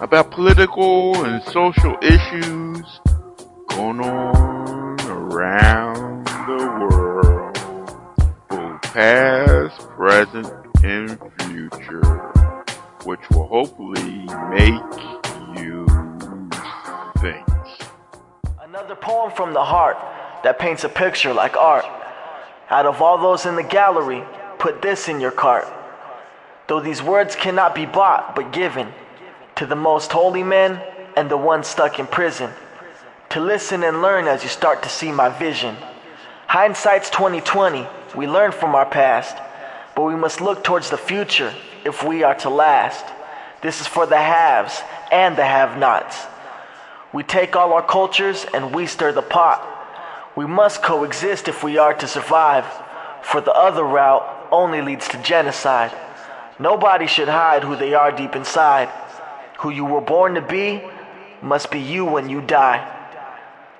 about political and social issues going on around the world, both past, present, and future, which will hopefully make you think. Another poem from the heart that paints a picture like art. Out of all those in the gallery, put this in your cart. Though these words cannot be bought but given to the most holy men and the ones stuck in prison, to listen and learn as you start to see my vision. Hindsight's 2020, we learn from our past, but we must look towards the future if we are to last. This is for the haves and the have-nots. We take all our cultures and we stir the pot. We must coexist if we are to survive, for the other route only leads to genocide. Nobody should hide who they are deep inside. Who you were born to be must be you when you die.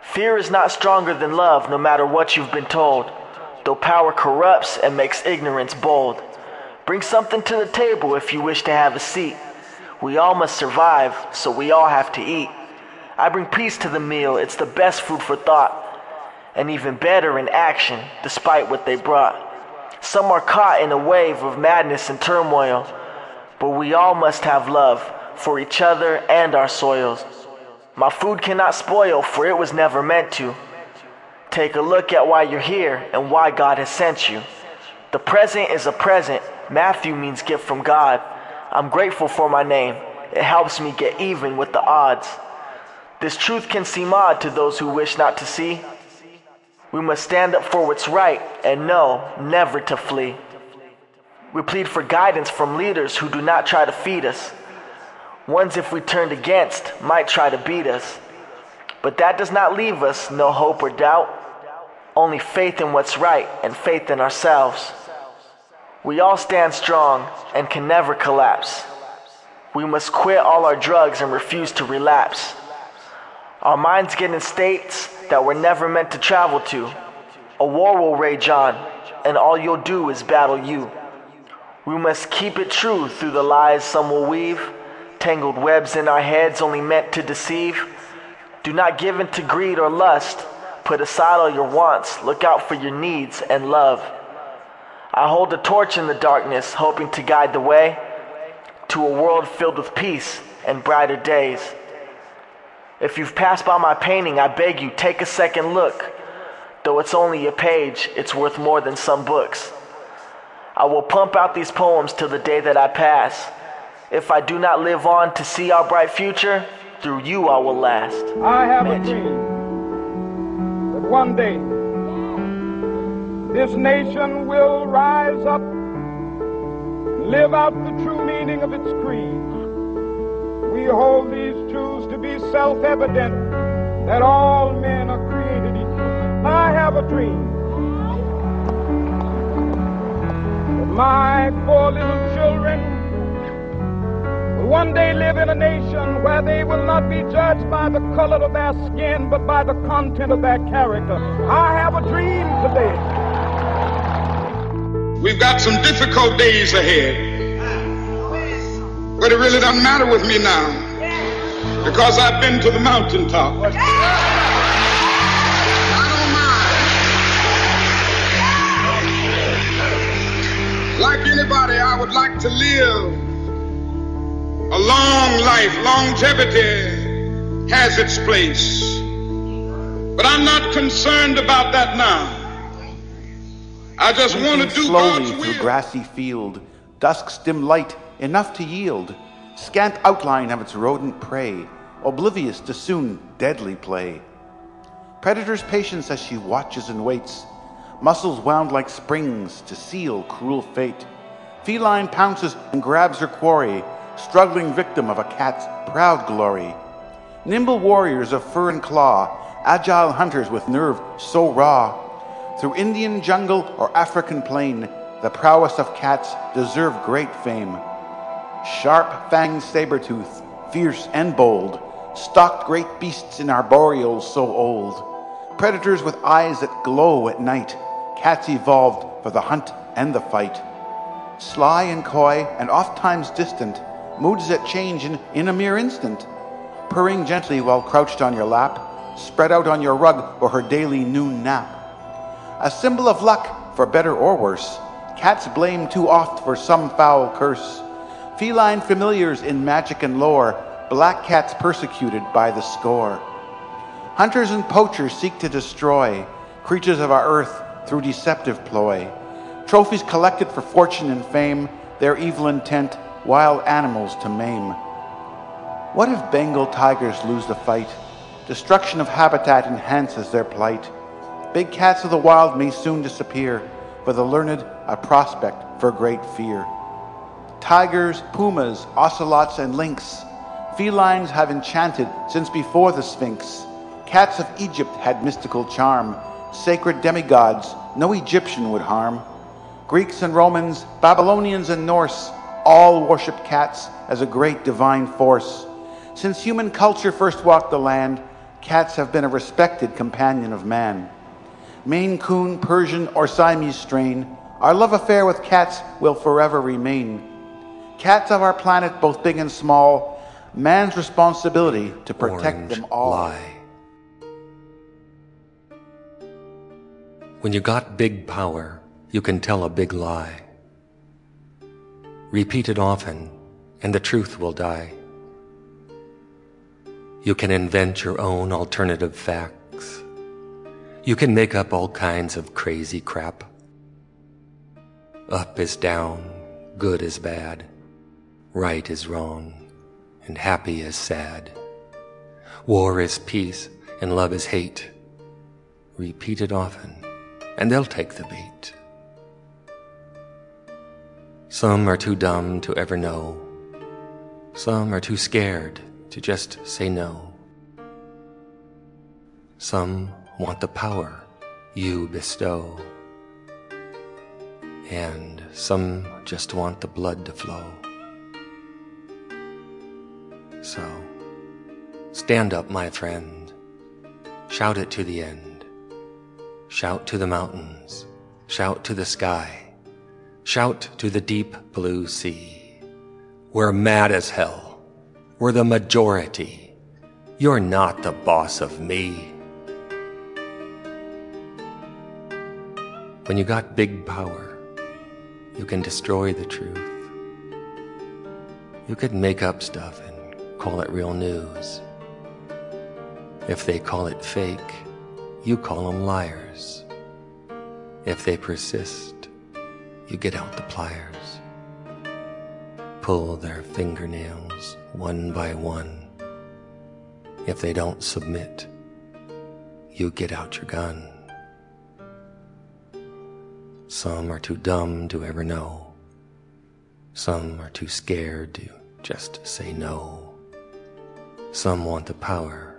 Fear is not stronger than love, no matter what you've been told, though power corrupts and makes ignorance bold. Bring something to the table if you wish to have a seat. We all must survive, so we all have to eat. I bring peace to the meal, it's the best food for thought, and even better in action, despite what they brought. Some are caught in a wave of madness and turmoil, but we all must have love for each other and our soils. My food cannot spoil, for it was never meant to. Take a look at why you're here and why God has sent you. The present is a present. Matthew means gift from God. I'm grateful for my name. It helps me get even with the odds. This truth can seem odd to those who wish not to see. We must stand up for what's right and know never to flee. We plead for guidance from leaders who do not try to feed us. Ones, if we turned against, might try to beat us. But that does not leave us no hope or doubt, only faith in what's right and faith in ourselves. We all stand strong and can never collapse. We must quit all our drugs and refuse to relapse. Our minds get in states that we're never meant to travel to. A war will rage on, and all you'll do is battle you. We must keep it true through the lies some will weave tangled webs in our heads only meant to deceive. Do not give in to greed or lust. Put aside all your wants, look out for your needs and love. I hold a torch in the darkness, hoping to guide the way to a world filled with peace and brighter days. If you've passed by my painting, I beg you, take a second look. Though it's only a page, it's worth more than some books. I will pump out these poems till the day that I pass. If I do not live on to see our bright future, through you I will last. I have Mitch. a dream that one day this nation will rise up, live out the true meaning of its creed. We hold these truths to be self evident that all men are created equal. I have a dream that my four little children one day live in a nation where they will not be judged by the color of their skin, but by the content of their character. I have a dream today. We've got some difficult days ahead. But it really doesn't matter with me now because I've been to the mountaintop. I don't mind. Like anybody, I would like to live a long life, longevity has its place. But I'm not concerned about that now. I just want to do slowly God's through grassy field, dusk's dim light enough to yield scant outline of its rodent prey, oblivious to soon deadly play. Predator's patience as she watches and waits, muscles wound like springs to seal cruel fate. Feline pounces and grabs her quarry, struggling victim of a cat's proud glory. Nimble warriors of fur and claw, agile hunters with nerve so raw. Through Indian jungle or African plain, the prowess of cats deserve great fame. Sharp fanged saber tooth, fierce and bold, stalked great beasts in arboreals so old. Predators with eyes that glow at night, cats evolved for the hunt and the fight. Sly and coy, and oft times distant, moods that change in, in a mere instant. Purring gently while crouched on your lap, spread out on your rug or her daily noon nap. A symbol of luck, for better or worse, cats blame too oft for some foul curse. Feline familiars in magic and lore, black cats persecuted by the score. Hunters and poachers seek to destroy creatures of our earth through deceptive ploy. Trophies collected for fortune and fame, their evil intent, wild animals to maim. What if Bengal tigers lose the fight? Destruction of habitat enhances their plight. Big cats of the wild may soon disappear, for the learned a prospect for great fear. Tigers, pumas, ocelots, and lynx, felines have enchanted since before the Sphinx. Cats of Egypt had mystical charm, sacred demigods no Egyptian would harm. Greeks and Romans, Babylonians and Norse, all worship cats as a great divine force. Since human culture first walked the land, cats have been a respected companion of man. Maine Coon, Persian, or Siamese strain, our love affair with cats will forever remain. Cats of our planet, both big and small, man's responsibility to protect Orange them all. lie. When you got big power, you can tell a big lie. Repeat it often, and the truth will die. You can invent your own alternative facts. You can make up all kinds of crazy crap. Up is down, good is bad, right is wrong, and happy is sad. War is peace, and love is hate. Repeat it often, and they'll take the bait. Some are too dumb to ever know. Some are too scared to just say no. Some want the power you bestow. And some just want the blood to flow. So, stand up, my friend. Shout it to the end. Shout to the mountains. Shout to the sky. Shout to the deep blue sea. We're mad as hell. We're the majority. You're not the boss of me. When you got big power, you can destroy the truth. You could make up stuff and call it real news. If they call it fake, you call them liars. If they persist, you get out the pliers. Pull their fingernails one by one. If they don't submit, you get out your gun. Some are too dumb to ever know. Some are too scared to just say no. Some want the power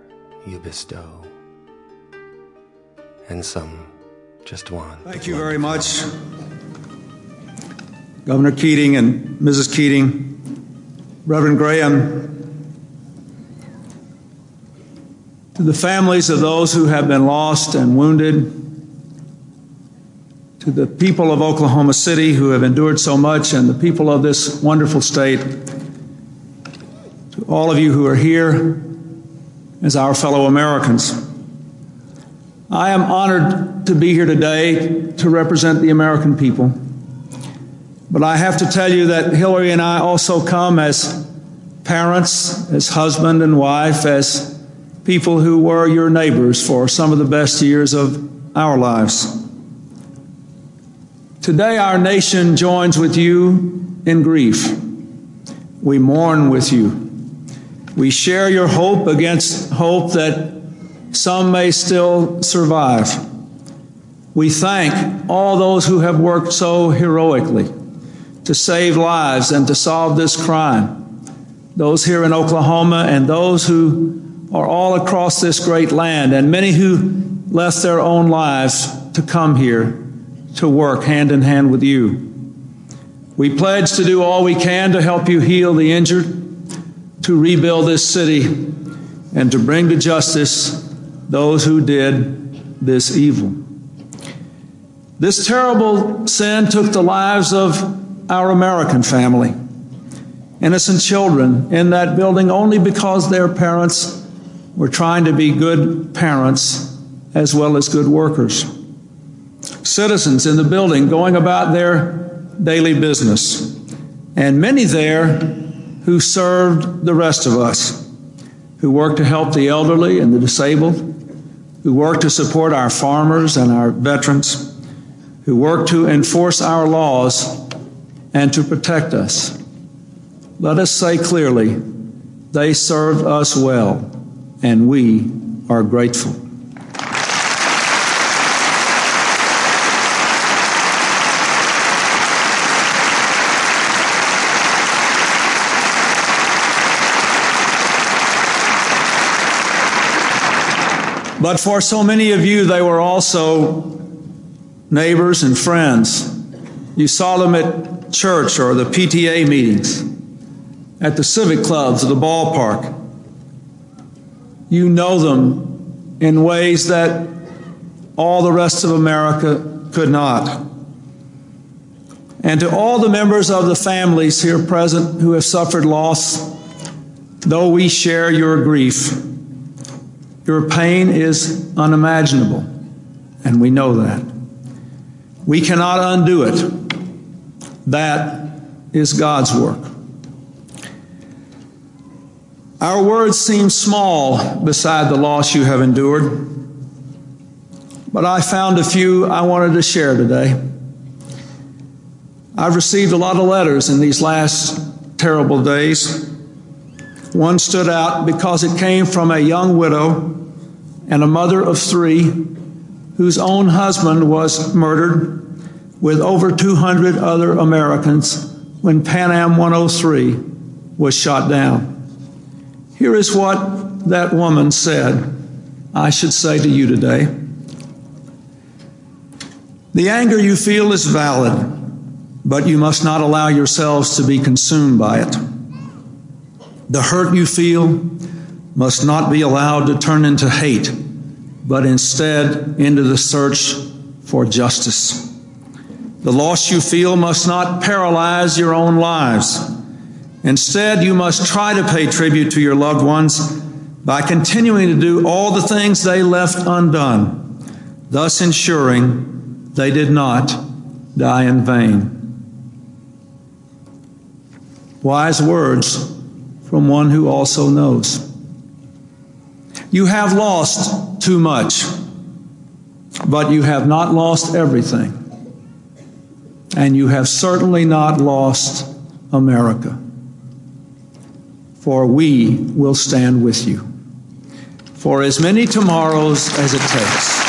you bestow. And some just want. the Thank you very much. Governor Keating and Mrs. Keating, Reverend Graham, to the families of those who have been lost and wounded, to the people of Oklahoma City who have endured so much, and the people of this wonderful state, to all of you who are here as our fellow Americans. I am honored to be here today to represent the American people. But I have to tell you that Hillary and I also come as parents, as husband and wife, as people who were your neighbors for some of the best years of our lives. Today, our nation joins with you in grief. We mourn with you. We share your hope against hope that some may still survive. We thank all those who have worked so heroically to save lives and to solve this crime. Those here in Oklahoma and those who are all across this great land, and many who left their own lives to come here to work hand in hand with you. We pledge to do all we can to help you heal the injured, to rebuild this city, and to bring to justice those who did this evil. This terrible sin took the lives of our American family, innocent children in that building only because their parents were trying to be good parents as well as good workers. Citizens in the building going about their daily business, and many there who served the rest of us, who worked to help the elderly and the disabled, who worked to support our farmers and our veterans who work to enforce our laws and to protect us. Let us say clearly, they served us well, and we are grateful. But for so many of you, they were also neighbors, and friends. You saw them at church or the PTA meetings, at the civic clubs, or the ballpark. You know them in ways that all the rest of America could not. And to all the members of the families here present who have suffered loss, though we share your grief, your pain is unimaginable, and we know that. We cannot undo it. That is God's work. Our words seem small beside the loss you have endured, but I found a few I wanted to share today. I've received a lot of letters in these last terrible days. One stood out because it came from a young widow and a mother of three whose own husband was murdered with over 200 other Americans when Pan Am 103 was shot down. Here is what that woman said I should say to you today. The anger you feel is valid, but you must not allow yourselves to be consumed by it. The hurt you feel must not be allowed to turn into hate but instead into the search for justice. The loss you feel must not paralyze your own lives. Instead, you must try to pay tribute to your loved ones by continuing to do all the things they left undone, thus ensuring they did not die in vain. Wise words from one who also knows. You have lost too much, but you have not lost everything. And you have certainly not lost America. For we will stand with you for as many tomorrows as it takes.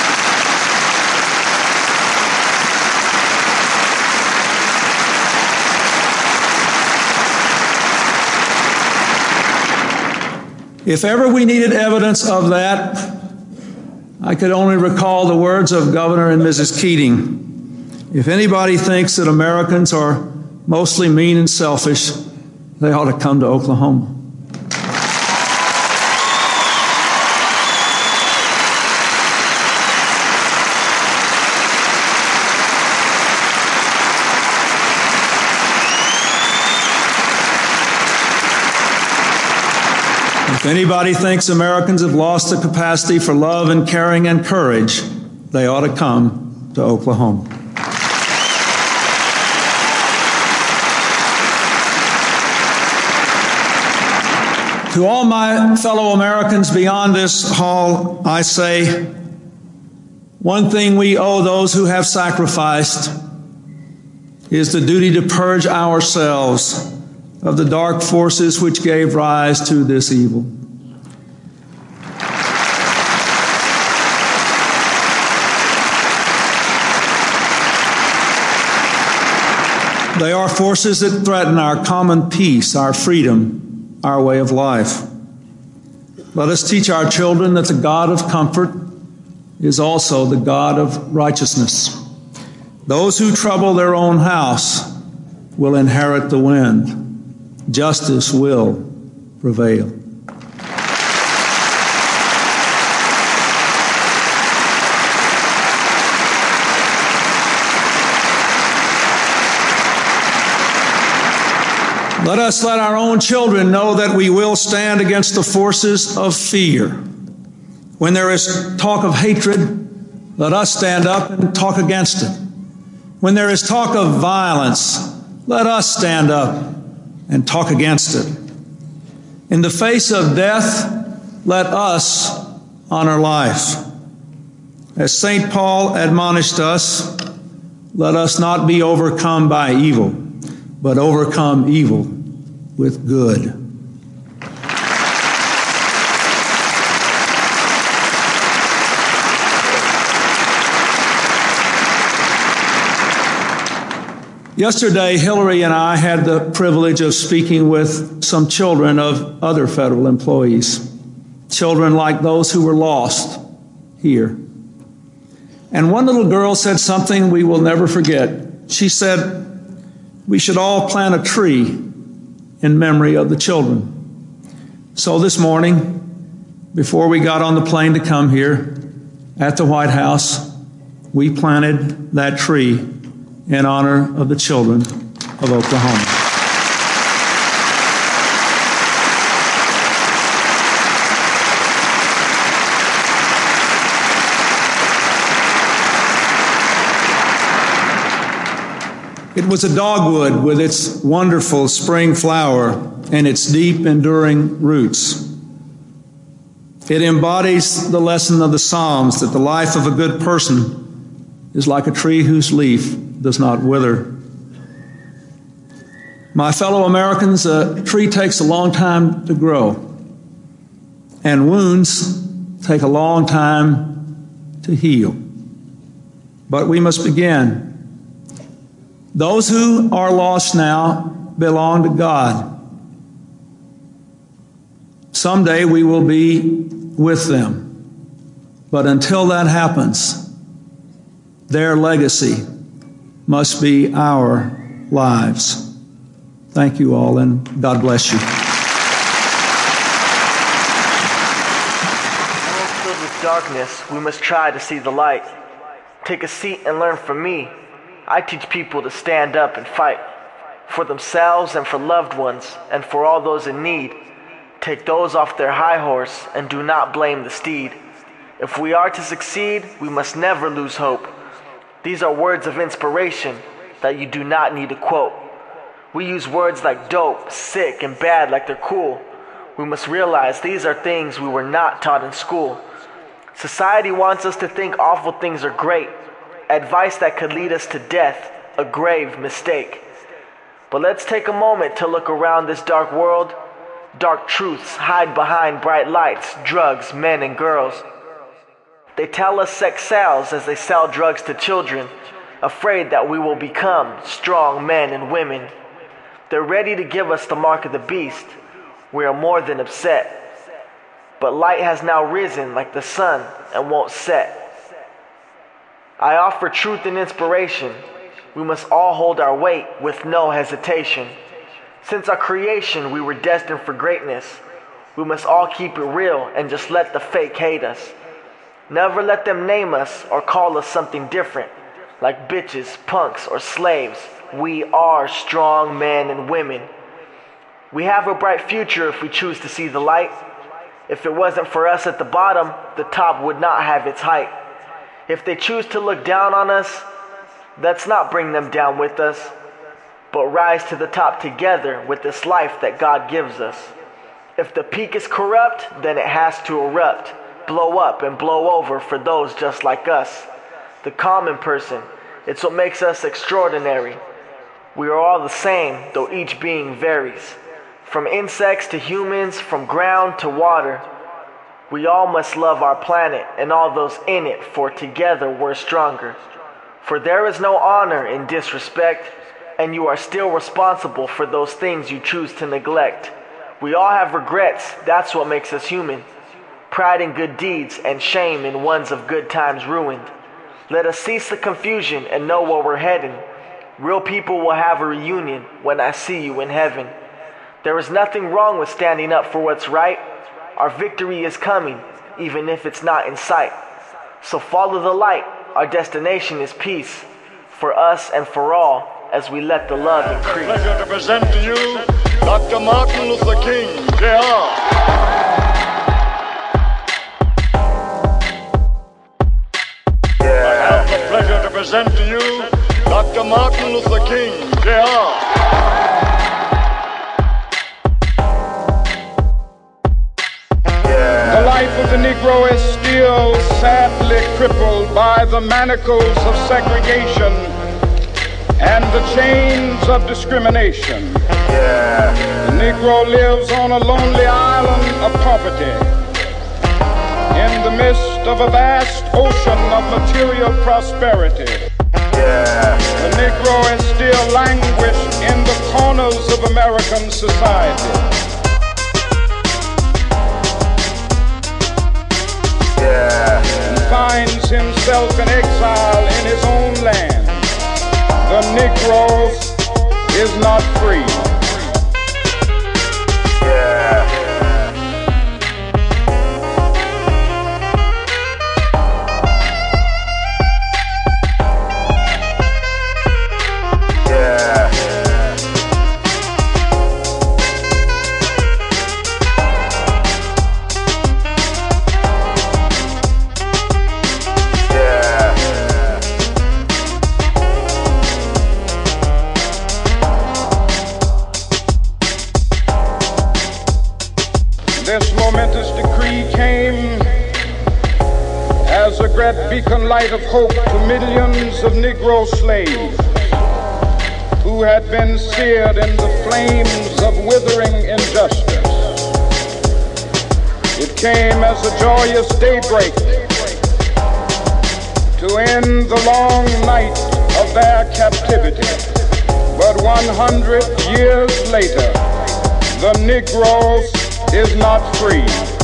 If ever we needed evidence of that, I could only recall the words of Governor and Mrs. Keating. If anybody thinks that Americans are mostly mean and selfish, they ought to come to Oklahoma. If anybody thinks Americans have lost the capacity for love and caring and courage, they ought to come to Oklahoma. To all my fellow Americans beyond this hall, I say one thing we owe those who have sacrificed is the duty to purge ourselves of the dark forces which gave rise to this evil. They are forces that threaten our common peace, our freedom, our way of life. Let us teach our children that the God of comfort is also the God of righteousness. Those who trouble their own house will inherit the wind. Justice will prevail. Let us let our own children know that we will stand against the forces of fear. When there is talk of hatred, let us stand up and talk against it. When there is talk of violence, let us stand up and talk against it. In the face of death, let us honor life. As St. Paul admonished us, let us not be overcome by evil, but overcome evil with good. Yesterday, Hillary and I had the privilege of speaking with some children of other federal employees, children like those who were lost here. And one little girl said something we will never forget. She said, We should all plant a tree in memory of the children. So this morning, before we got on the plane to come here at the White House, we planted that tree in honor of the children of Oklahoma. It was a dogwood with its wonderful spring flower and its deep, enduring roots. It embodies the lesson of the Psalms that the life of a good person is like a tree whose leaf does not wither. My fellow Americans, a tree takes a long time to grow, and wounds take a long time to heal. But we must begin those who are lost now belong to God. Someday we will be with them. But until that happens, their legacy must be our lives. Thank you all, and God bless you. with darkness, we must try to see the light. Take a seat and learn from me I teach people to stand up and fight for themselves and for loved ones and for all those in need. Take those off their high horse and do not blame the steed. If we are to succeed, we must never lose hope. These are words of inspiration that you do not need to quote. We use words like dope, sick, and bad like they're cool. We must realize these are things we were not taught in school. Society wants us to think awful things are great advice that could lead us to death, a grave mistake. But let's take a moment to look around this dark world. Dark truths hide behind bright lights, drugs, men, and girls. They tell us sex sells as they sell drugs to children, afraid that we will become strong men and women. They're ready to give us the mark of the beast. We are more than upset. But light has now risen like the sun and won't set. I offer truth and inspiration. We must all hold our weight with no hesitation. Since our creation, we were destined for greatness. We must all keep it real and just let the fake hate us. Never let them name us or call us something different, like bitches, punks, or slaves. We are strong men and women. We have a bright future if we choose to see the light. If it wasn't for us at the bottom, the top would not have its height. If they choose to look down on us, let's not bring them down with us, but rise to the top together with this life that God gives us. If the peak is corrupt, then it has to erupt, blow up and blow over for those just like us. The common person, it's what makes us extraordinary. We are all the same, though each being varies. From insects to humans, from ground to water. We all must love our planet and all those in it, for together we're stronger. For there is no honor in disrespect, and you are still responsible for those things you choose to neglect. We all have regrets, that's what makes us human. Pride in good deeds and shame in ones of good times ruined. Let us cease the confusion and know where we're heading. Real people will have a reunion when I see you in heaven. There is nothing wrong with standing up for what's right. Our victory is coming, even if it's not in sight. So follow the light. Our destination is peace for us and for all as we let the love increase. Pleasure to present to you Dr. Martin Luther King, Jr. I the pleasure to present to you Dr. Martin Luther King, Jr. Negro is still sadly crippled by the manacles of segregation and the chains of discrimination. The Negro lives on a lonely island of poverty in the midst of a vast ocean of material prosperity. The Negro is still languished in the corners of American society. He finds himself in exile in his own land. The Negro is not free. Hope to millions of Negro slaves who had been seared in the flames of withering injustice. It came as a joyous daybreak to end the long night of their captivity. But 100 years later, the Negro is not free.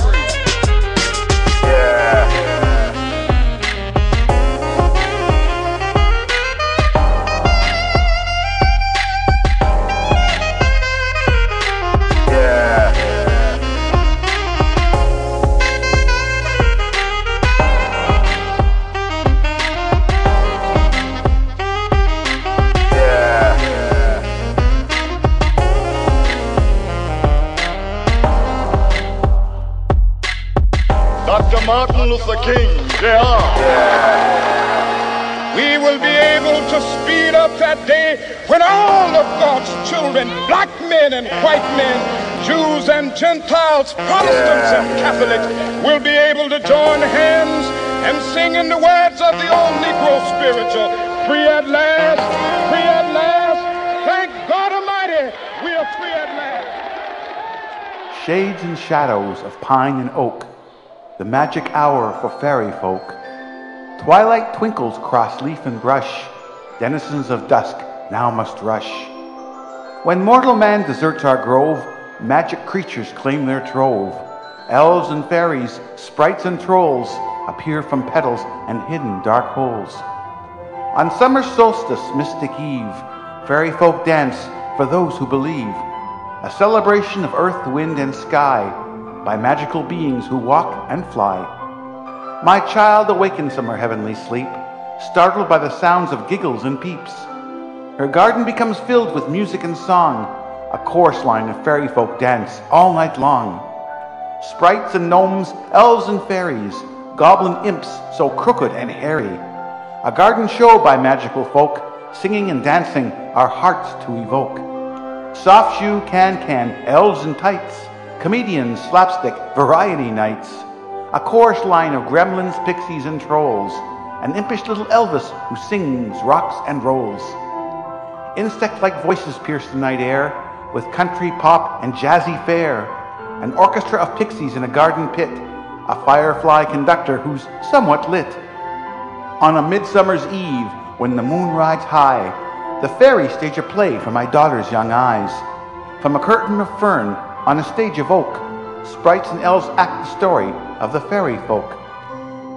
Pine and oak, the magic hour for fairy folk. Twilight twinkles cross leaf and brush, denizens of dusk now must rush. When mortal man deserts our grove, magic creatures claim their trove. Elves and fairies, sprites and trolls appear from petals and hidden dark holes. On summer solstice, mystic eve, fairy folk dance for those who believe. A celebration of earth, wind, and sky by magical beings who walk and fly. My child awakens from her heavenly sleep, startled by the sounds of giggles and peeps. Her garden becomes filled with music and song, a chorus line of fairy folk dance all night long. Sprites and gnomes, elves and fairies, goblin imps so crooked and hairy. A garden show by magical folk, singing and dancing our hearts to evoke. Soft shoe can can, elves and tights, comedians, slapstick, variety nights, a chorus line of gremlins, pixies, and trolls, an impish little Elvis who sings, rocks, and rolls. Insect like voices pierce the night air with country, pop, and jazzy fare, an orchestra of pixies in a garden pit, a firefly conductor who's somewhat lit. On a midsummer's eve, when the moon rides high, the fairies stage a play for my daughter's young eyes. From a curtain of fern on a stage of oak, sprites and elves act the story of the fairy folk.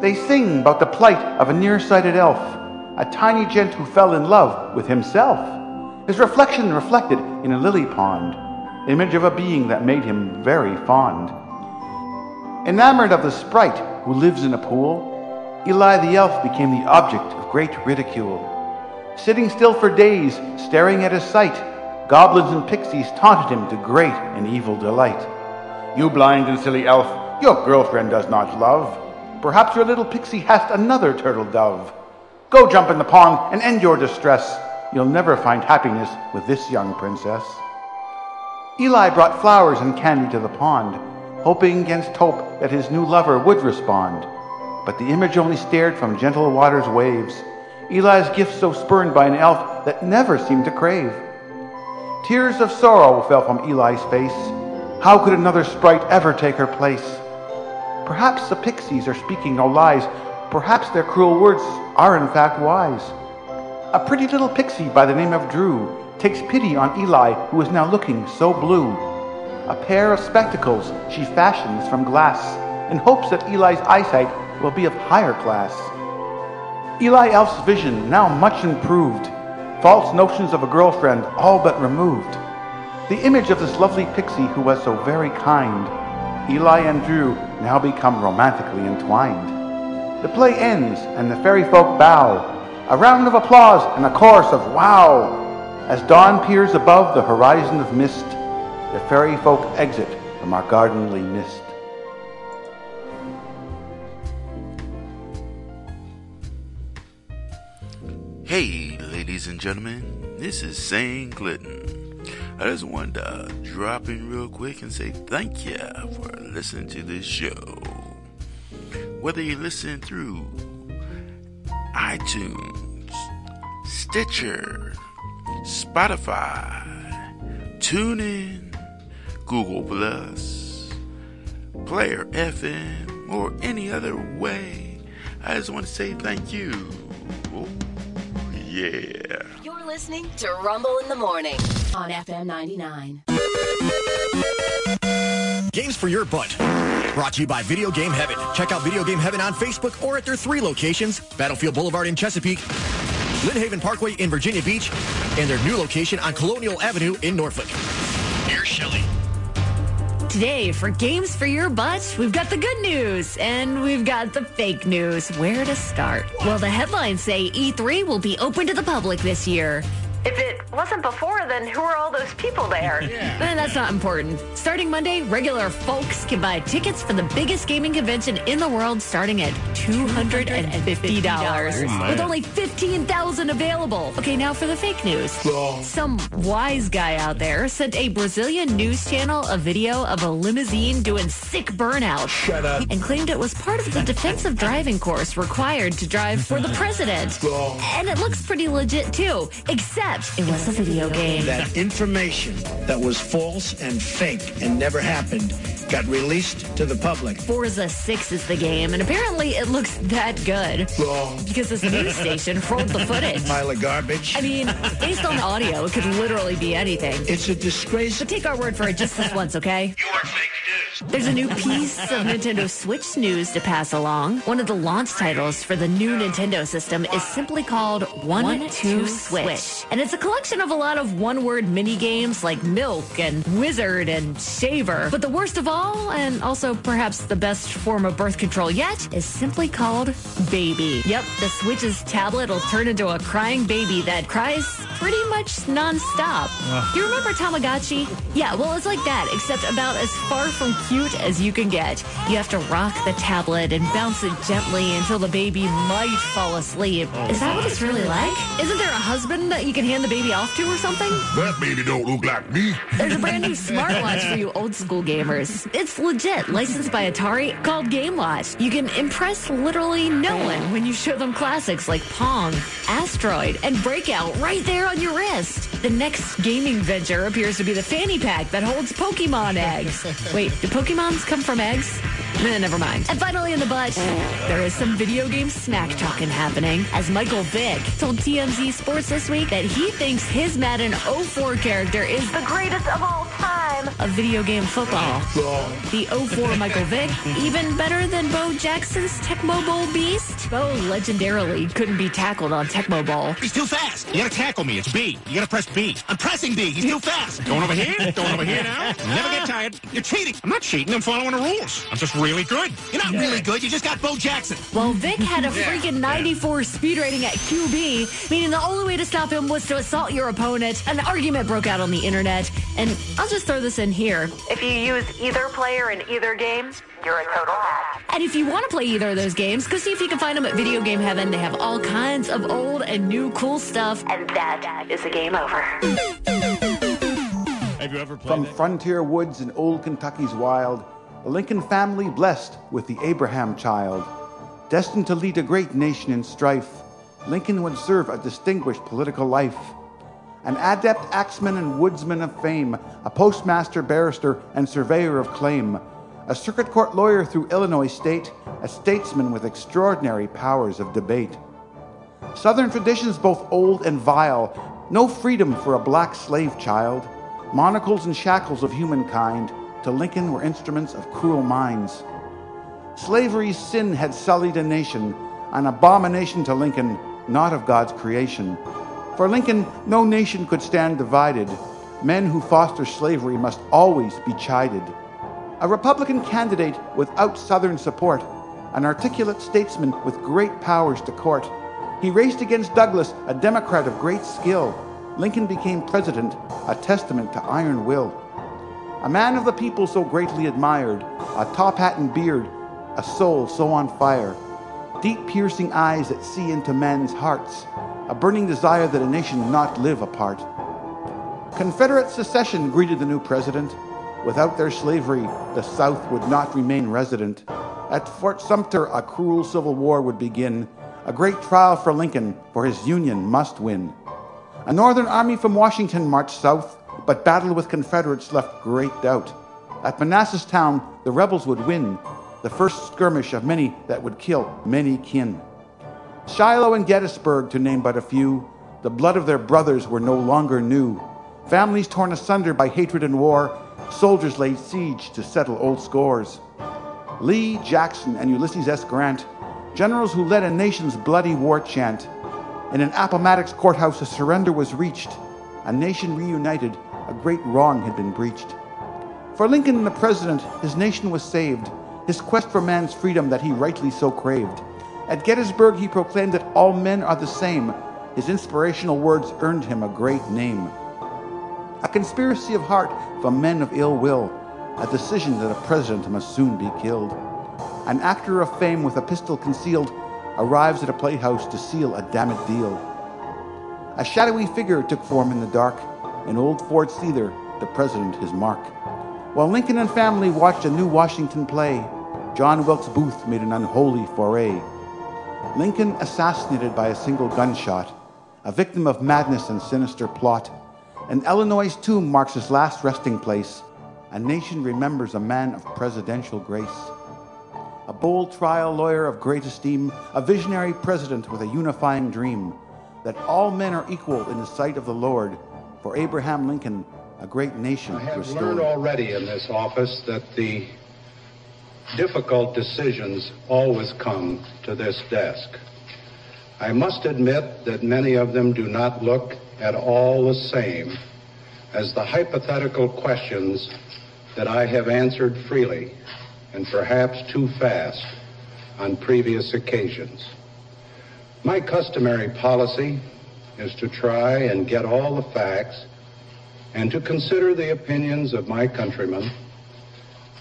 They sing about the plight of a nearsighted elf, a tiny gent who fell in love with himself. His reflection reflected in a lily pond, image of a being that made him very fond. Enamored of the sprite who lives in a pool, Eli the elf became the object of great ridicule. Sitting still for days, staring at his sight, goblins and pixies taunted him to great and evil delight. You blind and silly elf, your girlfriend does not love. Perhaps your little pixie hast another turtle dove. Go jump in the pond and end your distress. You'll never find happiness with this young princess. Eli brought flowers and candy to the pond, hoping against hope that his new lover would respond. But the image only stared from gentle water's waves. Eli's gift so spurned by an elf that never seemed to crave. Tears of sorrow fell from Eli's face. How could another sprite ever take her place? Perhaps the pixies are speaking no lies. Perhaps their cruel words are in fact wise. A pretty little pixie by the name of Drew takes pity on Eli, who is now looking so blue. A pair of spectacles she fashions from glass in hopes that Eli's eyesight will be of higher class. Eli Elf's vision now much improved, false notions of a girlfriend all but removed. The image of this lovely pixie who was so very kind, Eli and Drew now become romantically entwined. The play ends and the fairy folk bow, a round of applause and a chorus of wow. As dawn peers above the horizon of mist, the fairy folk exit from our gardenly mist. Hey, ladies and gentlemen, this is St. Clinton. I just wanted to drop in real quick and say thank you for listening to this show. Whether you listen through iTunes, Stitcher, Spotify, TuneIn, Google Plus, Player FM, or any other way, I just want to say thank you. Yeah. You're listening to Rumble in the Morning on FM 99. Games for your butt. Brought to you by Video Game Heaven. Check out Video Game Heaven on Facebook or at their three locations Battlefield Boulevard in Chesapeake, Lynnhaven Parkway in Virginia Beach, and their new location on Colonial Avenue in Norfolk. Here's Shelly. Today, for Games for Your Butt, we've got the good news and we've got the fake news. Where to start? Well, the headlines say E3 will be open to the public this year. If it wasn't before, then who are all those people there? Eh, that's not important. Starting Monday, regular folks can buy tickets for the biggest gaming convention in the world starting at $250 with only 15,000 available. Okay, now for the fake news. Some wise guy out there sent a Brazilian news channel a video of a limousine doing sick burnout. Shut up. And claimed it was part of the defensive driving course required to drive for the president. And it looks pretty legit too, except it was a video game. That information that was false and fake and never happened got released to the public. Forza 6 is the game, and apparently it looks that good. Wrong. Because this news station rolled the footage. Pile of garbage. I mean, based on audio, it could literally be anything. It's a disgrace. But take our word for it just this once, okay? You are fake news. There's a new piece of Nintendo Switch news to pass along. One of the launch titles for the new Nintendo system is simply called One, Two Switch. And it's a collection of a lot of one-word mini games like Milk and Wizard and Shaver. But the worst of all, and also perhaps the best form of birth control yet, is simply called Baby. Yep, the Switch's tablet will turn into a crying baby that cries pretty much nonstop. Do you remember Tamagotchi? Yeah, well, it's like that, except about as far from cute as you can get. You have to rock the tablet and bounce it gently until the baby might fall asleep. Oh. Is that what it's really like? Isn't there a husband that you can hand the baby off to or something? That baby don't look like me. There's a brand new smartwatch for you old school gamers. It's legit, licensed by Atari, called Game Watch. You can impress literally no one when you show them classics like Pong, Asteroid, and Breakout right there on your wrist. The next gaming venture appears to be the fanny pack that holds Pokemon eggs. Wait, do Pokemons come from eggs? Nah, never mind. And finally, in the butt, there is some video game smack talking happening as Michael Vick told TMZ Sports this week that he thinks his Madden 04 character is The greatest of all time. a video game football. The 04 Michael Vick, even better than Bo Jackson's Tecmo Bowl beast? Bo legendarily couldn't be tackled on Tecmo Bowl. He's too fast. You gotta tackle me. It's B. You gotta press B. I'm pressing B. He's too fast. Going over here. Going over here now. Never get tired. You're cheating. I'm not cheating. I'm following the rules. I'm just really good. You're not really good. You just got Bo Jackson. Well, Vick had a freaking 94 speed rating at QB, meaning the only way to stop him was to assault your opponent. An argument broke out on the internet, and I'll just throw this in here. If you use either player in either game, you're a total hack. And if you want to play either of those games, go see if you can find them at Video Game Heaven. They have all kinds of old and new cool stuff. And that is a game over. Have you ever played From that? frontier woods in old Kentucky's wild, the Lincoln family blessed with the Abraham child. Destined to lead a great nation in strife, Lincoln would serve a distinguished political life. An adept axeman and woodsman of fame, a postmaster, barrister, and surveyor of claim, a circuit court lawyer through Illinois state, a statesman with extraordinary powers of debate. Southern traditions both old and vile, no freedom for a black slave child. Monocles and shackles of humankind to Lincoln were instruments of cruel minds. Slavery's sin had sullied a nation, an abomination to Lincoln, not of God's creation. For Lincoln, no nation could stand divided. Men who foster slavery must always be chided. A Republican candidate without Southern support, an articulate statesman with great powers to court. He raced against Douglas, a Democrat of great skill. Lincoln became president, a testament to iron will. A man of the people so greatly admired, a top hat and beard, a soul so on fire, deep piercing eyes that see into men's hearts, a burning desire that a nation not live apart. Confederate secession greeted the new president. Without their slavery, the South would not remain resident. At Fort Sumter, a cruel civil war would begin, a great trial for Lincoln, for his Union must win. A Northern army from Washington marched south, but battle with Confederates left great doubt. At Manassas Town, the rebels would win, the first skirmish of many that would kill many kin. Shiloh and Gettysburg, to name but a few, the blood of their brothers were no longer new. Families torn asunder by hatred and war, soldiers laid siege to settle old scores. Lee, Jackson, and Ulysses S. Grant, generals who led a nation's bloody war chant. In an Appomattox courthouse, a surrender was reached. A nation reunited, a great wrong had been breached. For Lincoln, the president, his nation was saved, his quest for man's freedom that he rightly so craved. At Gettysburg, he proclaimed that all men are the same. His inspirational words earned him a great name. A conspiracy of heart from men of ill will, a decision that a president must soon be killed. An actor of fame with a pistol concealed arrives at a playhouse to seal a damned deal. A shadowy figure took form in the dark. In old Ford's Theatre, the president his mark. While Lincoln and family watched a new Washington play, John Wilkes Booth made an unholy foray. Lincoln assassinated by a single gunshot, a victim of madness and sinister plot. And Illinois' tomb marks his last resting place. A nation remembers a man of presidential grace. A bold trial lawyer of great esteem, a visionary president with a unifying dream that all men are equal in the sight of the Lord. For Abraham Lincoln, a great nation I have restored. learned already in this office that the difficult decisions always come to this desk. I must admit that many of them do not look at all the same as the hypothetical questions that I have answered freely and perhaps too fast on previous occasions. My customary policy is to try and get all the facts and to consider the opinions of my countrymen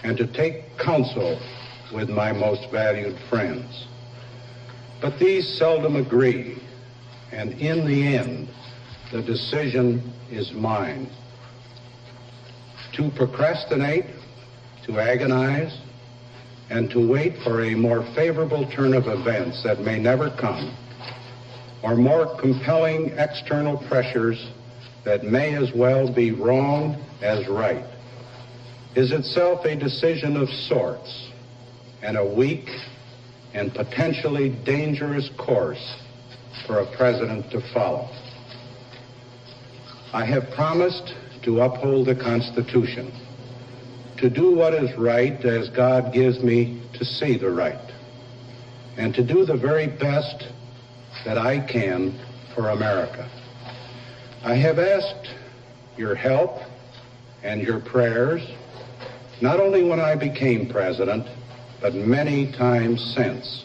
and to take counsel with my most valued friends. But these seldom agree, and in the end, the decision is mine. To procrastinate, to agonize, and to wait for a more favorable turn of events that may never come, or more compelling external pressures that may as well be wrong as right, is itself a decision of sorts and a weak and potentially dangerous course for a president to follow. I have promised to uphold the Constitution, to do what is right as God gives me to see the right, and to do the very best that I can for America. I have asked your help and your prayers, not only when I became president, but many times since.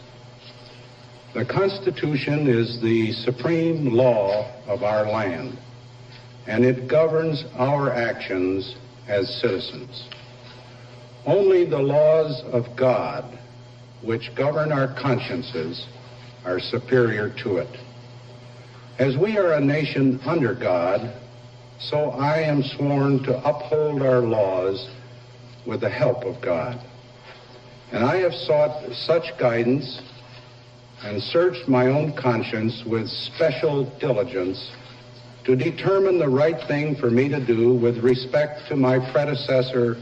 The Constitution is the supreme law of our land, and it governs our actions as citizens. Only the laws of God, which govern our consciences, are superior to it. As we are a nation under God, so I am sworn to uphold our laws with the help of God. And I have sought such guidance and searched my own conscience with special diligence to determine the right thing for me to do with respect to my predecessor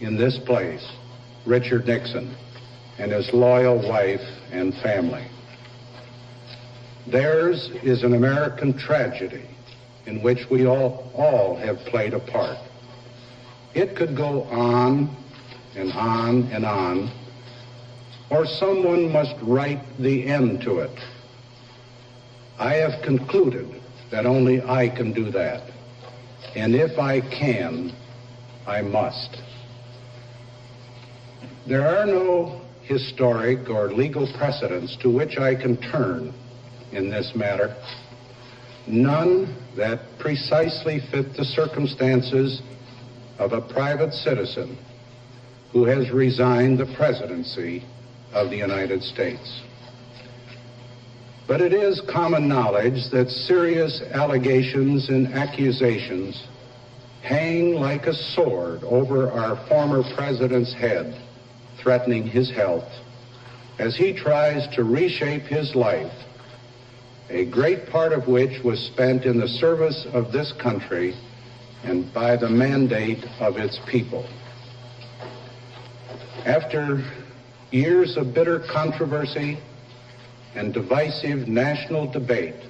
in this place, Richard Nixon, and his loyal wife and family. Theirs is an American tragedy in which we all, all have played a part. It could go on and on and on, or someone must write the end to it. I have concluded that only I can do that. And if I can, I must. There are no historic or legal precedents to which I can turn in this matter. None that precisely fit the circumstances of a private citizen who has resigned the presidency of the United States. But it is common knowledge that serious allegations and accusations hang like a sword over our former president's head, threatening his health, as he tries to reshape his life, a great part of which was spent in the service of this country and by the mandate of its people. After years of bitter controversy and divisive national debate,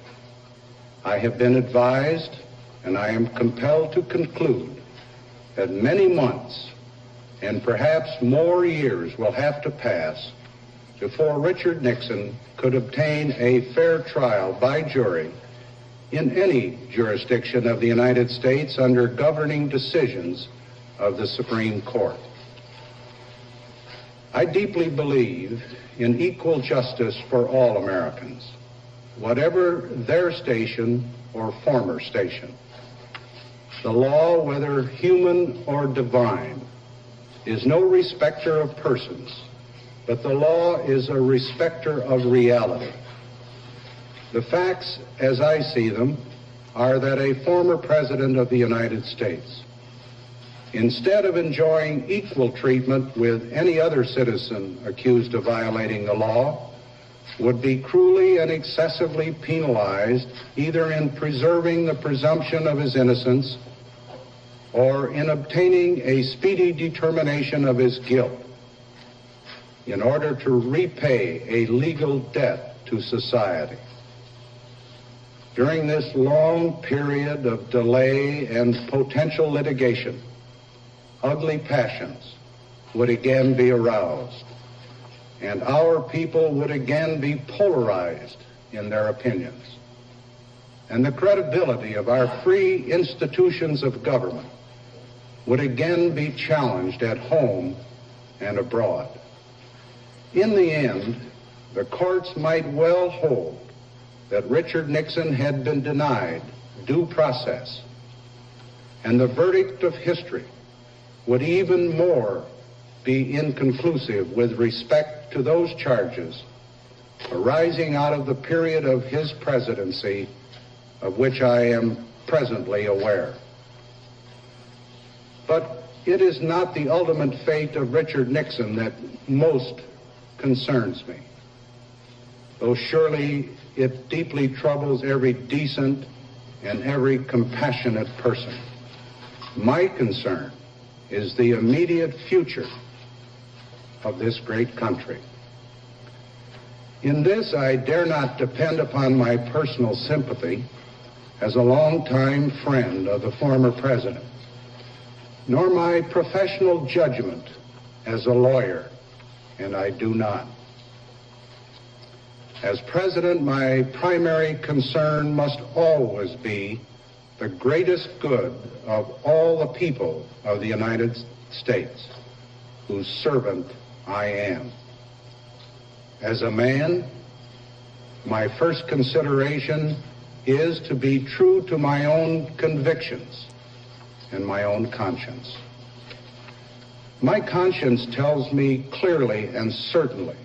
I have been advised and I am compelled to conclude that many months and perhaps more years will have to pass before Richard Nixon could obtain a fair trial by jury in any jurisdiction of the United States under governing decisions of the Supreme Court. I deeply believe in equal justice for all Americans, whatever their station or former station. The law, whether human or divine, is no respecter of persons, but the law is a respecter of reality. The facts, as I see them, are that a former president of the United States, instead of enjoying equal treatment with any other citizen accused of violating the law, would be cruelly and excessively penalized either in preserving the presumption of his innocence or in obtaining a speedy determination of his guilt in order to repay a legal debt to society. During this long period of delay and potential litigation, ugly passions would again be aroused, and our people would again be polarized in their opinions. And the credibility of our free institutions of government would again be challenged at home and abroad. In the end, the courts might well hold that Richard Nixon had been denied due process, and the verdict of history would even more be inconclusive with respect to those charges arising out of the period of his presidency of which I am presently aware. But it is not the ultimate fate of Richard Nixon that most concerns me, though surely it deeply troubles every decent and every compassionate person. My concern is the immediate future of this great country. In this, I dare not depend upon my personal sympathy as a longtime friend of the former president, nor my professional judgment as a lawyer, and I do not. As president, my primary concern must always be the greatest good of all the people of the United States, whose servant I am. As a man, my first consideration is to be true to my own convictions and my own conscience. My conscience tells me clearly and certainly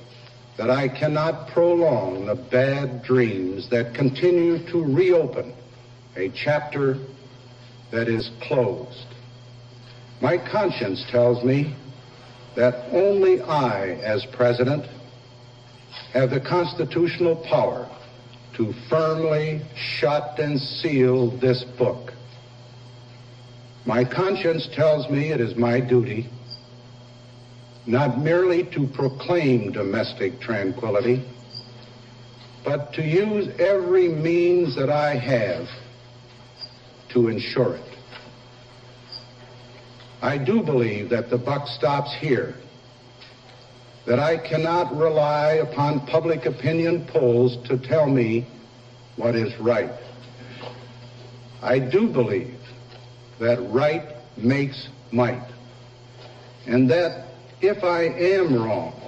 that I cannot prolong the bad dreams that continue to reopen a chapter that is closed. My conscience tells me that only I, as president, have the constitutional power to firmly shut and seal this book. My conscience tells me it is my duty not merely to proclaim domestic tranquility, but to use every means that I have to ensure it. I do believe that the buck stops here that I cannot rely upon public opinion polls to tell me what is right. I do believe that right makes might, and that if I am wrong,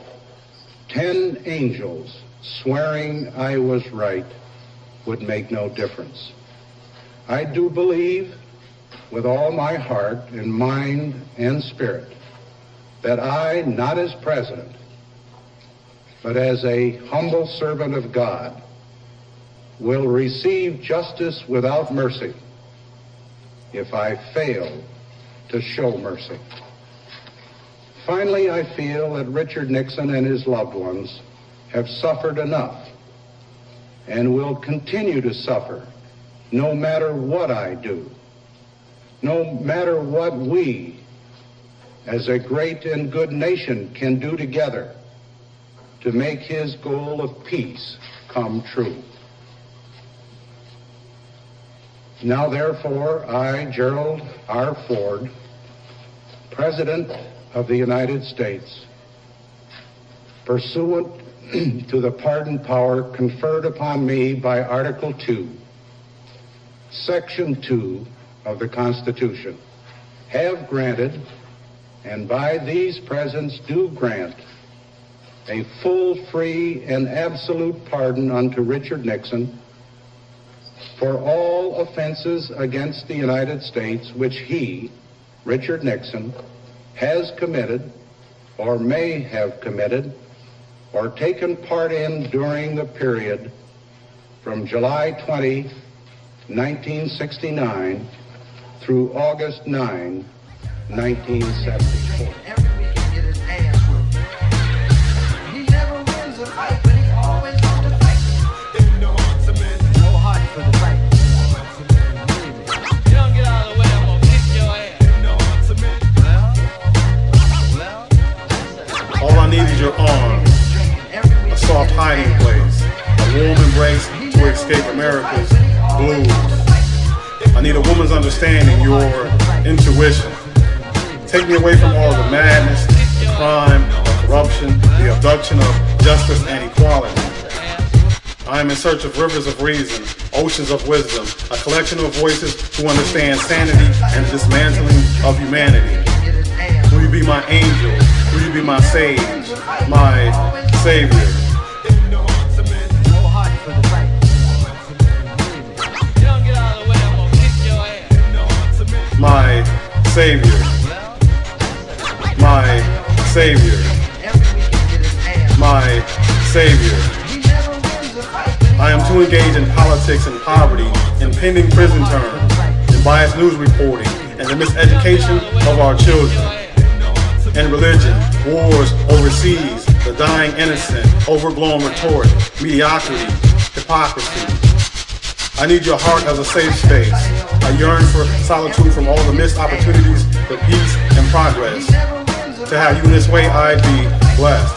ten angels swearing I was right would make no difference. I do believe with all my heart and mind and spirit that I, not as president, but as a humble servant of God, will receive justice without mercy if I fail to show mercy. Finally, I feel that Richard Nixon and his loved ones have suffered enough and will continue to suffer no matter what I do, no matter what we as a great and good nation can do together to make his goal of peace come true. Now, therefore, I, Gerald R. Ford, President of the United States, pursuant to the pardon power conferred upon me by Article 2, Section 2 of the Constitution, have granted, and by these presents do grant, a full, free, and absolute pardon unto Richard Nixon for all offenses against the United States which he, Richard Nixon, has committed or may have committed or taken part in during the period from July 20, 1969 through August 9, 1974. Soft hiding place, a warm embrace to escape America's blues. I need a woman's understanding, your intuition. Take me away from all the madness, the crime, the corruption, the abduction of justice and equality. I am in search of rivers of reason, oceans of wisdom, a collection of voices who understand sanity and dismantling of humanity. Will you be my angel? Will you be my sage, my savior? Savior. My Savior. My Savior. I am too engaged in politics and poverty, impending prison terms, and biased news reporting, and the miseducation of our children. And religion, wars overseas, the dying innocent, overblown rhetoric, mediocrity, hypocrisy. I need your heart as a safe space. I yearn for solitude from all the missed opportunities for peace and progress. To have you in this way, I'd be blessed.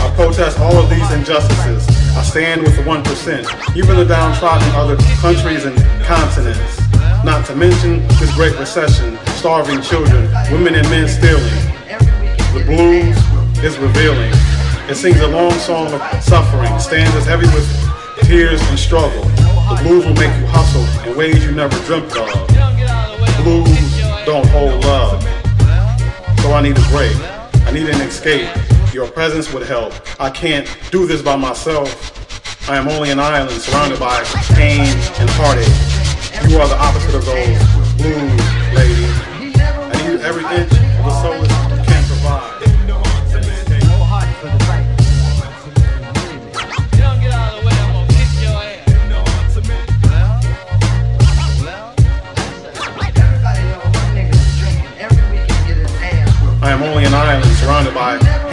I protest all of these injustices. I stand with the 1%, even the downtrodden other countries and continents. Not to mention this great recession, starving children, women and men stealing. The blues is revealing. It sings a long song of suffering, stanzas heavy with tears and struggle. The blues will make you hustle in ways you never dreamt of. Blues don't hold love. So I need a break. I need an escape. Your presence would help. I can't do this by myself. I am only an island surrounded by pain and heartache. You are the opposite of those blues, lady. I need every inch of the solace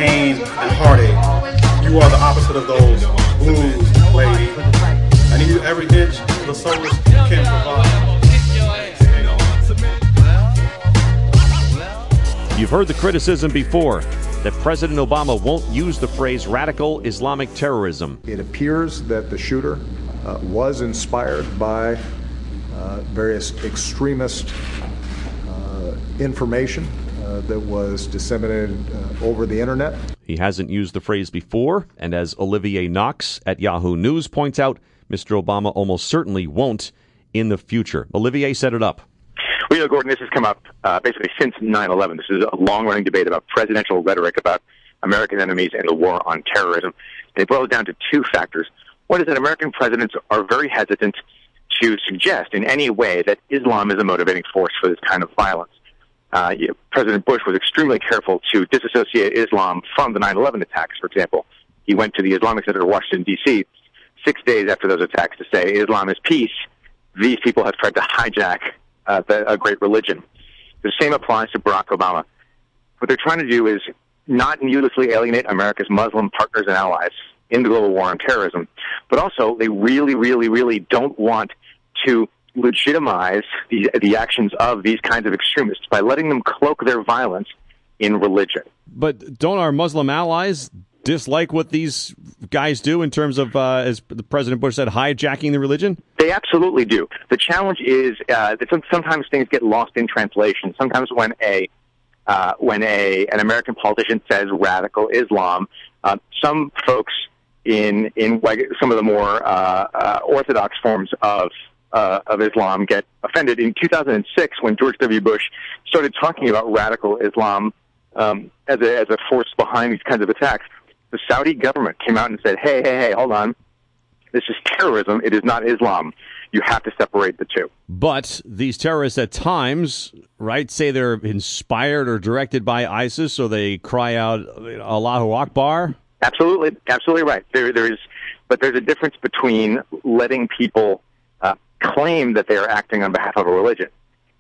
pain and heartache. You are the opposite of those blues, lady. I need every inch of the solace you can provide. You've heard the criticism before that President Obama won't use the phrase radical Islamic terrorism. It appears that the shooter uh, was inspired by uh, various extremist uh, information uh, that was disseminated uh, over the internet. He hasn't used the phrase before, and as Olivier Knox at Yahoo News points out, Mr. Obama almost certainly won't in the future. Olivier set it up. Well, you know, Gordon, this has come up uh, basically since 9/11. This is a long-running debate about presidential rhetoric about American enemies and the war on terrorism. They boil it down to two factors. One is that American presidents are very hesitant to suggest in any way that Islam is a motivating force for this kind of violence. Uh, President Bush was extremely careful to disassociate Islam from the 9/11 attacks. For example, he went to the Islamic Center in Washington D.C. six days after those attacks to say Islam is peace. These people have tried to hijack uh, the, a great religion. The same applies to Barack Obama. What they're trying to do is not needlessly alienate America's Muslim partners and allies in the global war on terrorism, but also they really, really, really don't want to legitimize the, the actions of these kinds of extremists by letting them cloak their violence in religion. But don't our Muslim allies dislike what these guys do in terms of, uh, as the President Bush said, hijacking the religion? They absolutely do. The challenge is uh, that sometimes things get lost in translation. Sometimes when a uh, when a an American politician says radical Islam, uh, some folks in in some of the more uh, uh, orthodox forms of uh, of Islam get offended. In 2006, when George W. Bush started talking about radical Islam um, as a as a force behind these kinds of attacks, the Saudi government came out and said, "Hey, hey, hey, hold on, this is terrorism. It is not Islam. You have to separate the two." But these terrorists at times, right, say they're inspired or directed by ISIS, so they cry out Allahu Akbar. Absolutely, absolutely right. There, there is, but there's a difference between letting people claim that they are acting on behalf of a religion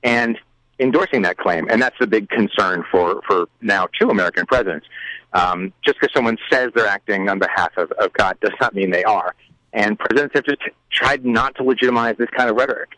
and endorsing that claim, and that's the big concern for for now two American presidents. Um, just because someone says they're acting on behalf of, of God does not mean they are. And presidents have just tried not to legitimize this kind of rhetoric.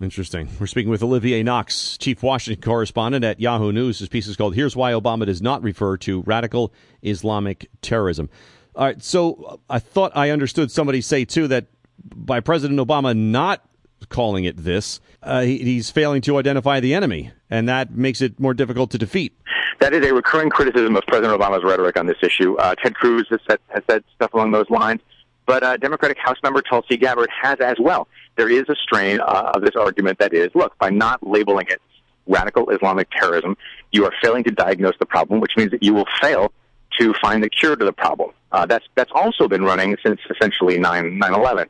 Interesting. We're speaking with Olivier Knox, chief Washington correspondent at Yahoo News. His piece is called Here's Why Obama Does Not Refer to Radical Islamic Terrorism. All right, so I thought I understood somebody say, too, that by President Obama not calling it this, uh, he, he's failing to identify the enemy, and that makes it more difficult to defeat. That is a recurring criticism of President Obama's rhetoric on this issue. Uh, Ted Cruz has said, has said stuff along those lines, but uh, Democratic House member Tulsi Gabbard has as well. There is a strain uh, of this argument that is, look, by not labeling it radical Islamic terrorism, you are failing to diagnose the problem, which means that you will fail to find the cure to the problem. Uh, that's that's also been running since essentially 9 9/11.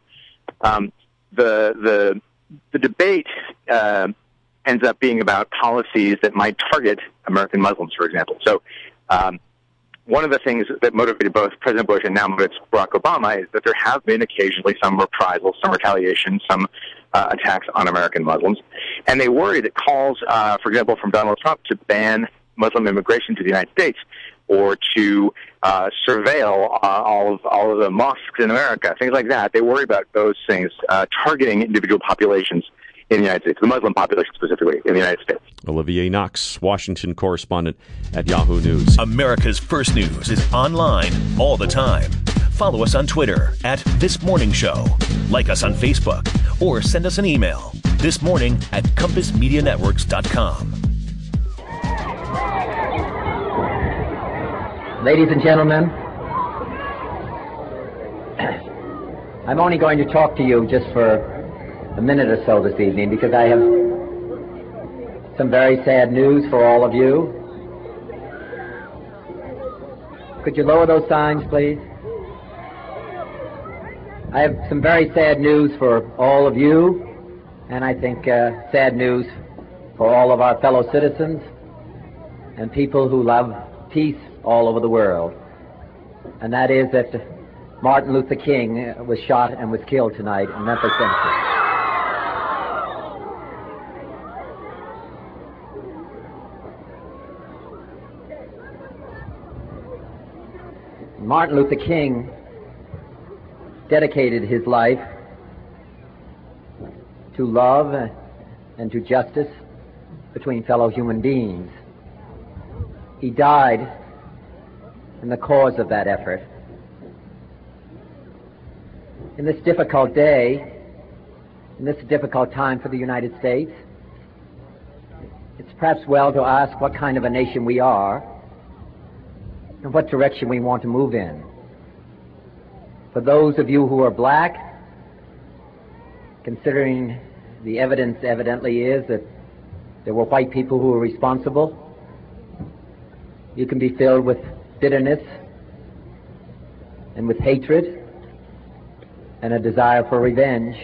Um, the the the debate uh, ends up being about policies that might target American Muslims, for example. So, um, one of the things that motivated both President Bush and now motivates Barack Obama is that there have been occasionally some reprisals, some retaliation, some uh, attacks on American Muslims, and they worry that calls, uh, for example, from Donald Trump to ban Muslim immigration to the United States or to uh, surveil uh, all of all of the mosques in America, things like that. They worry about those things uh, targeting individual populations in the United States, the Muslim population specifically in the United States. Olivier Knox, Washington correspondent at Yahoo News. America's First News is online all the time. Follow us on Twitter at This Morning Show. Like us on Facebook or send us an email this morning at compassmedianetworks.com. Ladies and gentlemen, I'm only going to talk to you just for a minute or so this evening because I have some very sad news for all of you. Could you lower those signs, please? I have some very sad news for all of you, and I think uh, sad news for all of our fellow citizens and people who love peace all over the world. And that is that Martin Luther King was shot and was killed tonight in Memphis, Tennessee. Martin Luther King dedicated his life to love and to justice between fellow human beings. He died in the cause of that effort. In this difficult day, in this difficult time for the United States, it's perhaps well to ask what kind of a nation we are and what direction we want to move in. For those of you who are black, considering the evidence evidently is that there were white people who were responsible, you can be filled with bitterness and with hatred and a desire for revenge.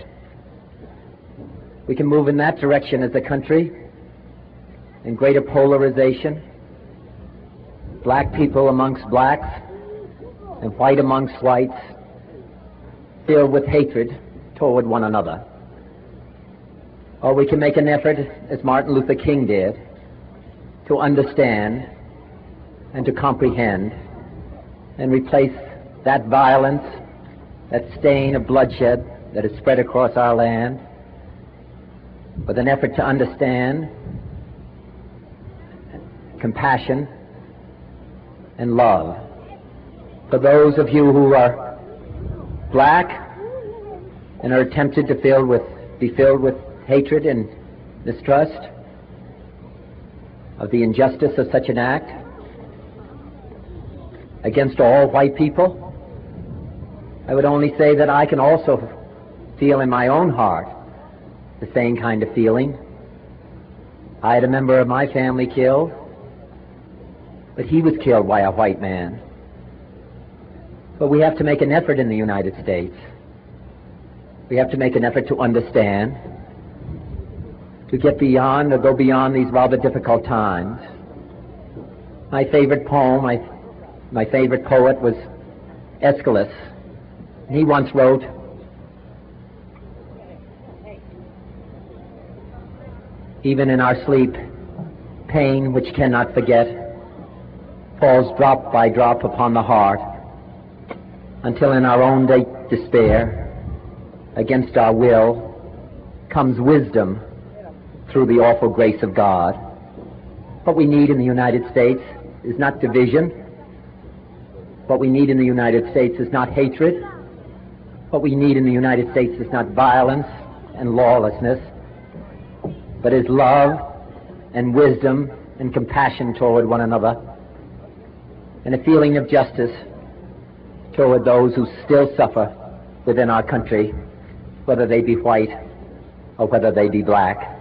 We can move in that direction as a country in greater polarization black people amongst blacks and white amongst whites, filled with hatred toward one another. Or we can make an effort, as Martin Luther King did, to understand and to comprehend and replace that violence, that stain of bloodshed that is spread across our land with an effort to understand compassion and love. For those of you who are black and are tempted to fill with, be filled with hatred and mistrust of the injustice of such an act against all white people, I would only say that I can also feel in my own heart the same kind of feeling. I had a member of my family killed but he was killed by a white man. But we have to make an effort in the United States. We have to make an effort to understand, to get beyond or go beyond these rather difficult times. My favorite poem, my, my favorite poet was Aeschylus. He once wrote, Even in our sleep, pain which cannot forget falls drop by drop upon the heart until in our own day despair, against our will, comes wisdom through the awful grace of God. What we need in the United States is not division. What we need in the United States is not hatred. What we need in the United States is not violence and lawlessness, but is love and wisdom and compassion toward one another and a feeling of justice toward those who still suffer within our country, whether they be white or whether they be black.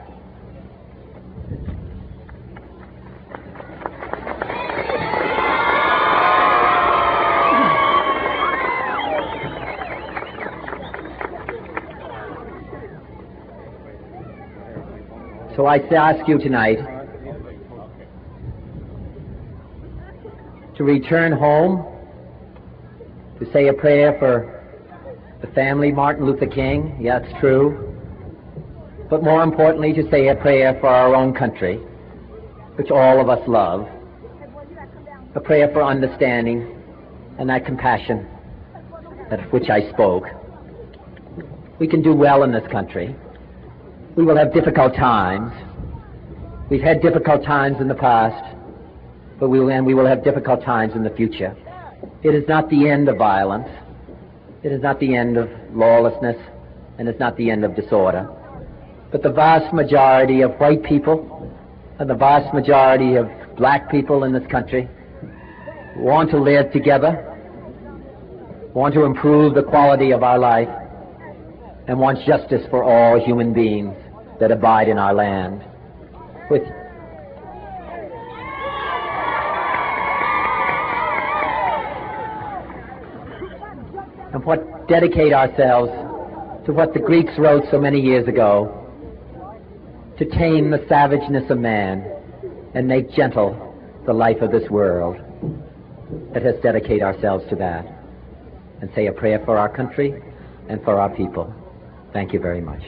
So I ask you tonight to return home, to say a prayer for the family, Martin Luther King. Yeah, it's true. But more importantly, to say a prayer for our own country, which all of us love. A prayer for understanding and that compassion of which I spoke. We can do well in this country. We will have difficult times. We've had difficult times in the past, but we will, and we will have difficult times in the future. It is not the end of violence. It is not the end of lawlessness, and it's not the end of disorder. But the vast majority of white people and the vast majority of black people in this country want to live together, want to improve the quality of our life, and want justice for all human beings that abide in our land. With and what dedicate ourselves to what the Greeks wrote so many years ago to tame the savageness of man and make gentle the life of this world. Let us dedicate ourselves to that and say a prayer for our country and for our people. Thank you very much.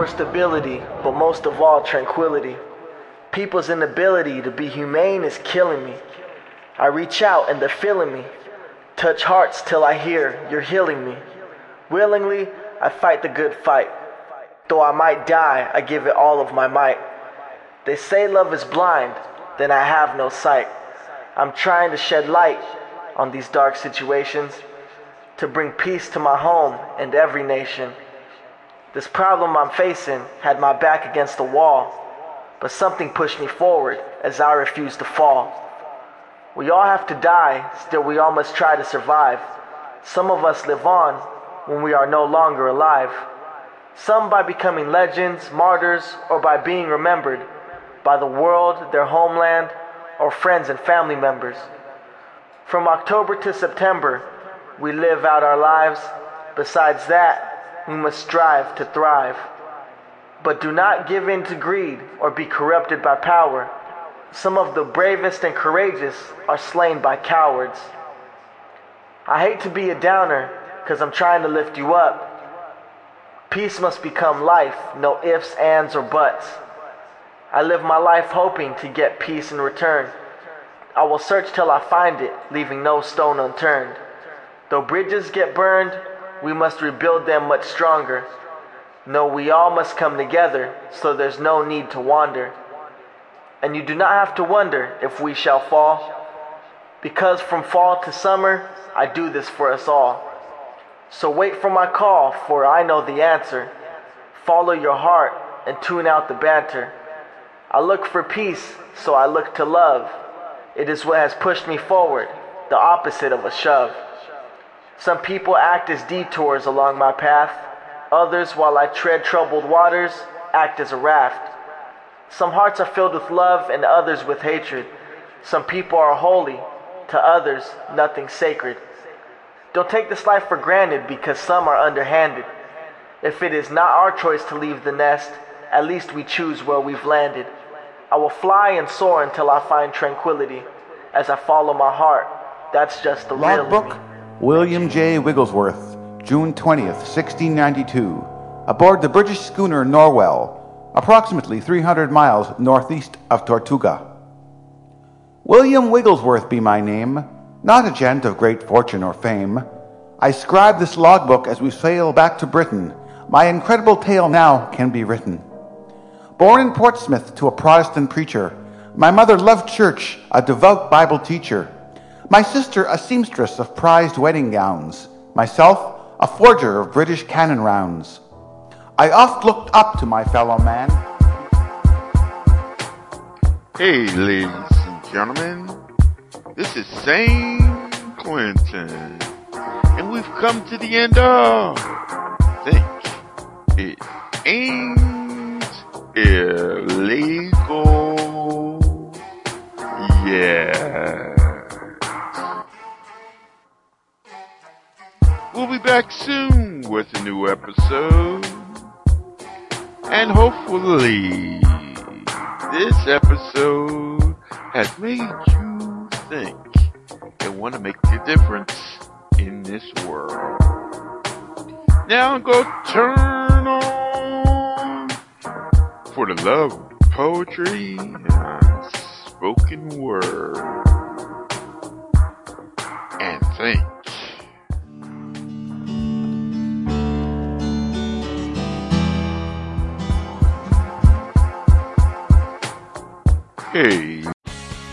For stability, but most of all, tranquility. People's inability to be humane is killing me. I reach out and they're feeling me. Touch hearts till I hear you're healing me. Willingly, I fight the good fight. Though I might die, I give it all of my might. They say love is blind, then I have no sight. I'm trying to shed light on these dark situations to bring peace to my home and every nation. This problem I'm facing had my back against the wall, but something pushed me forward as I refused to fall. We all have to die, still we all must try to survive. Some of us live on when we are no longer alive. Some by becoming legends, martyrs, or by being remembered by the world, their homeland, or friends and family members. From October to September, we live out our lives. Besides that, we must strive to thrive. But do not give in to greed or be corrupted by power. Some of the bravest and courageous are slain by cowards. I hate to be a downer because I'm trying to lift you up. Peace must become life, no ifs, ands, or buts. I live my life hoping to get peace in return. I will search till I find it, leaving no stone unturned. Though bridges get burned, we must rebuild them much stronger. No, we all must come together, so there's no need to wander. And you do not have to wonder if we shall fall, because from fall to summer, I do this for us all. So wait for my call, for I know the answer. Follow your heart and tune out the banter. I look for peace, so I look to love. It is what has pushed me forward, the opposite of a shove. Some people act as detours along my path. Others, while I tread troubled waters, act as a raft. Some hearts are filled with love and others with hatred. Some people are holy, to others, nothing sacred. Don't take this life for granted because some are underhanded. If it is not our choice to leave the nest, at least we choose where we've landed. I will fly and soar until I find tranquility. As I follow my heart, that's just the real Logbook William J. Wigglesworth, June 20th, 1692, aboard the British schooner Norwell, approximately 300 miles northeast of Tortuga. William Wigglesworth be my name, not a gent of great fortune or fame. I scribe this logbook as we sail back to Britain. My incredible tale now can be written. Born in Portsmouth to a Protestant preacher, my mother loved church, a devout Bible teacher. My sister, a seamstress of prized wedding gowns. Myself, a forger of British cannon rounds. I oft looked up to my fellow man. Hey, ladies and gentlemen, this is St. Quentin, and we've come to the end of Think It Ain't Illegal. Yeah. Back soon with a new episode. And hopefully, this episode has made you think and want to make a difference in this world. Now go turn on for the love of poetry and spoken word. And think. Hey.